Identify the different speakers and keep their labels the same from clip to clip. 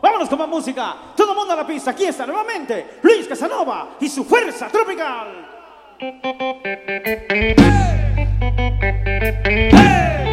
Speaker 1: Vámonos con más música. Todo el mundo a la pista. Aquí está nuevamente Luis Casanova y su fuerza tropical. ¡Hey! ¡Hey!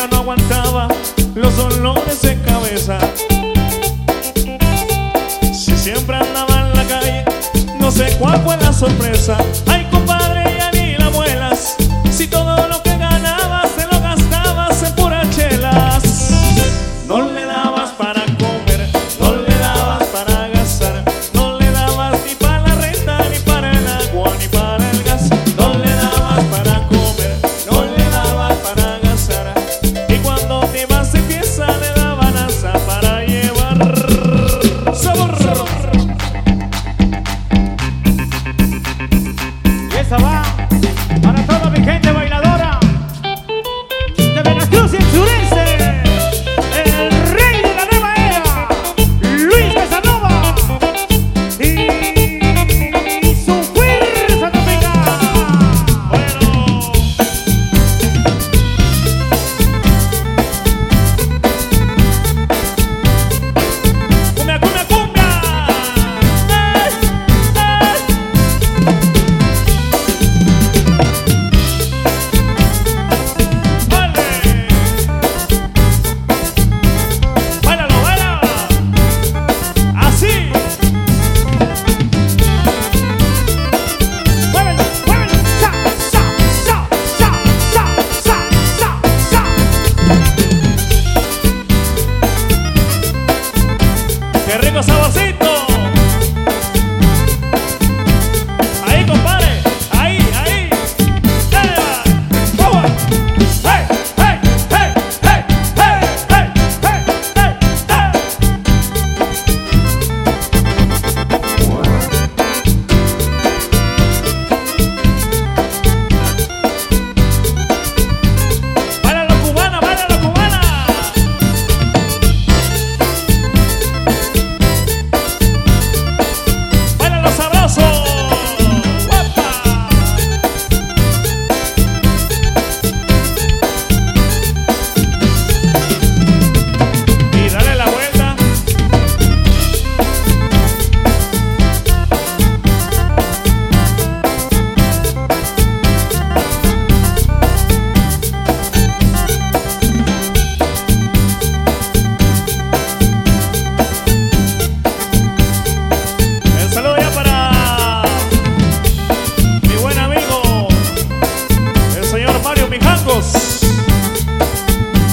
Speaker 2: ya no aguantaba los dolores de cabeza. Si siempre andaba en la calle, no sé cuál fue la sorpresa.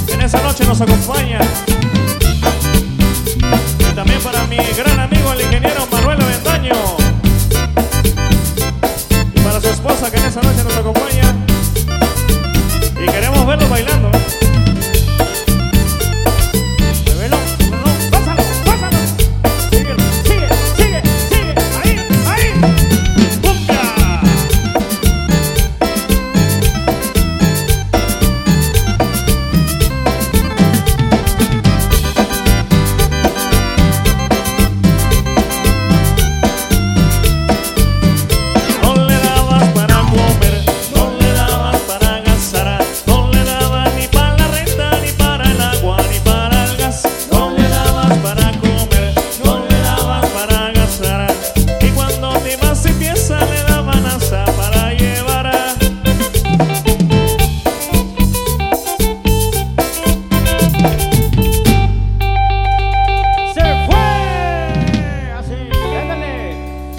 Speaker 2: En esa noche nos acompaña. Y también para mi gran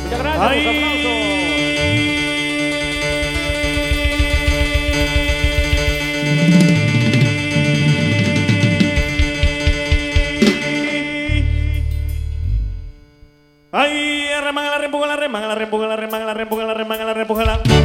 Speaker 2: Muchas gracias. Ay, remanga la, rempuga la, remanga la, rempuga la, remanga la.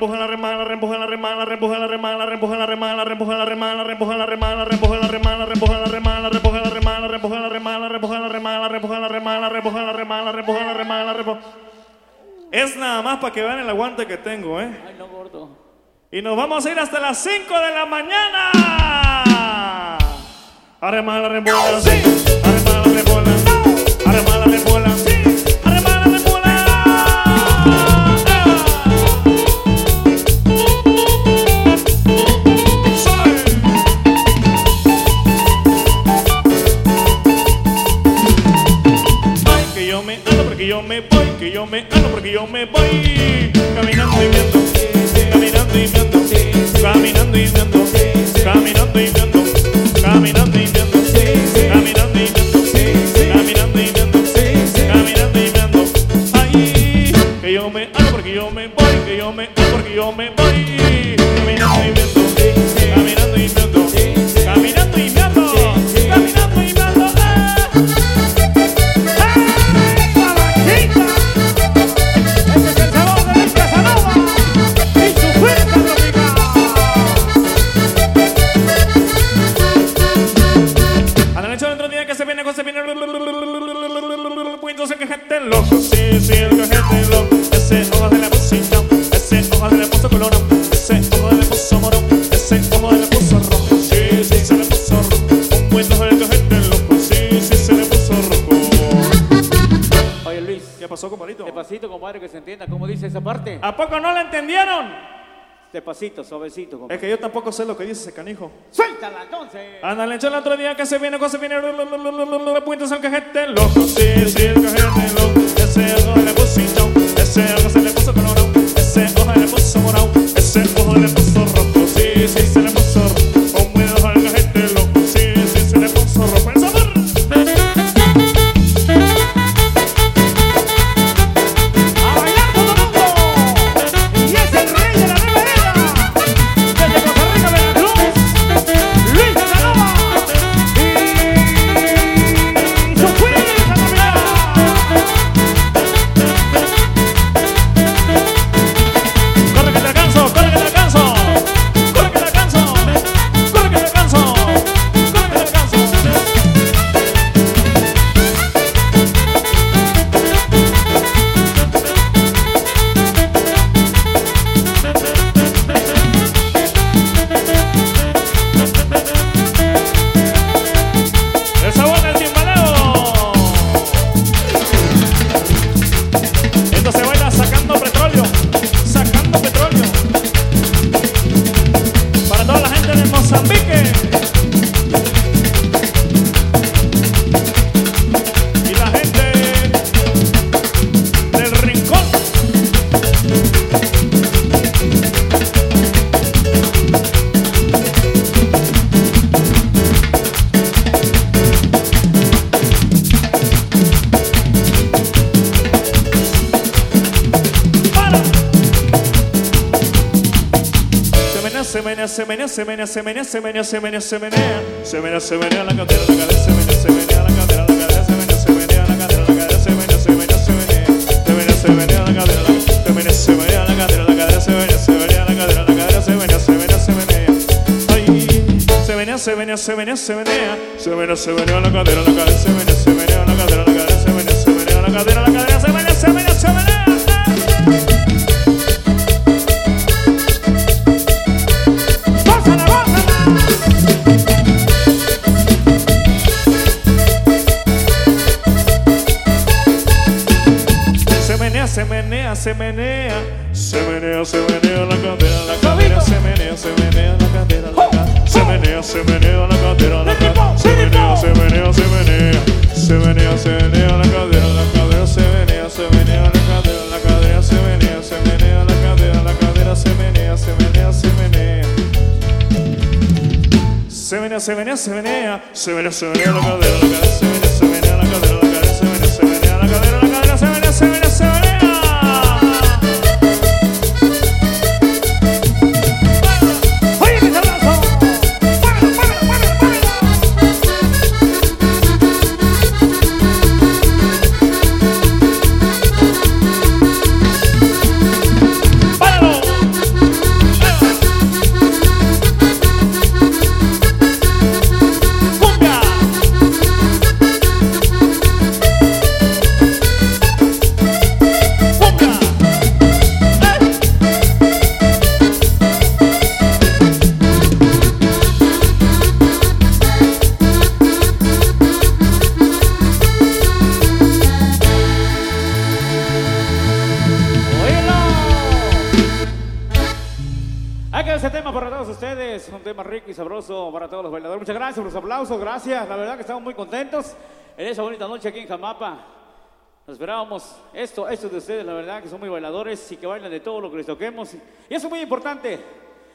Speaker 2: La la remala, rempuja, la remala, rempuja, la remala, rempuja, la remala, rempuja, la remala, rempuja, la remala, rempuja, la remala, rempuja, la remala, rempuja, la remala, rempuja, la remala, rempuja, la remala, rempuja, la remala, rempuja, la remala, rempuja, la remala, rempuja. Es nada más para que vean el aguante que tengo, ¿eh?
Speaker 1: Ay, no, gordo.
Speaker 2: Y nos vamos a ir hasta las 5 de la mañana. Arremala, rembola, sí. Caminando y viendo, caminando y ¿Qué pasó, compadrito?
Speaker 1: despacito, compadre, que se entienda cómo dice esa parte.
Speaker 2: ¿A poco no la entendieron?
Speaker 1: Despacito, suavecito,
Speaker 2: Es
Speaker 1: compadre.
Speaker 2: que yo tampoco sé lo que dice ese canijo.
Speaker 1: Suéltala, entonces.
Speaker 2: Ándale, el otro día que se viene, que se viene. Puentes al cajete loco, sí, sí, el cajete loco. Ese ojo le Se menea, se menea, se menea, se menea, se menea, se menea, se menea, se menea. Se menea, la cadera, la cadera, se menea, se menea la cadera, la cadera, se menea, se menea la cadera, la cadera, se menea, se menea, se menea. Se menea, se menea la cadera, se menea, se menea la cadera, la cadera, se menea, se menea la cadera, la cadera, se menea, se menea, se se menea, se menea, se menea, se menea. Se menea, se menea la cadera, la cadera, se menea, se menea se menea la cadera, la cadera, se menea, se menea, se menea, se menea, se la cadera, la cadera, se menea, se menea la cadera, la cadera, se menea, se menea la cadera, la cadera, se menea, se menea, se menea. Se menea, se menea, se menea, se menea, se menea la cadera, la cadera, se menea.
Speaker 1: Ustedes, un tema rico y sabroso para todos los bailadores. Muchas gracias por los aplausos, gracias. La verdad que estamos muy contentos en esa bonita noche aquí en Jamapa. Nos esperábamos esto, esto de ustedes, la verdad que son muy bailadores y que bailan de todo lo que les toquemos. Y eso es muy importante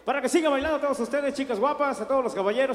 Speaker 1: para que sigan bailando todos ustedes, chicas guapas, a todos los caballeros.